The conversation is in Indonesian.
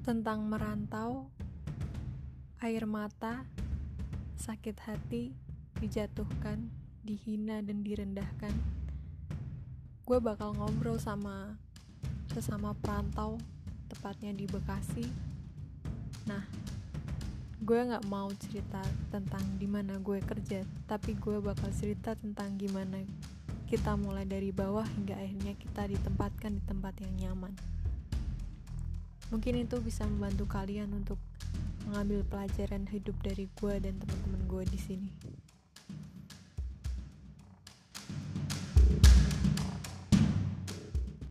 tentang merantau, air mata, sakit hati, dijatuhkan, dihina, dan direndahkan. Gue bakal ngobrol sama sesama perantau, tepatnya di Bekasi. Nah, gue gak mau cerita tentang di mana gue kerja, tapi gue bakal cerita tentang gimana kita mulai dari bawah hingga akhirnya kita ditempatkan di tempat yang nyaman. Mungkin itu bisa membantu kalian untuk mengambil pelajaran hidup dari gue dan teman-teman gue di sini.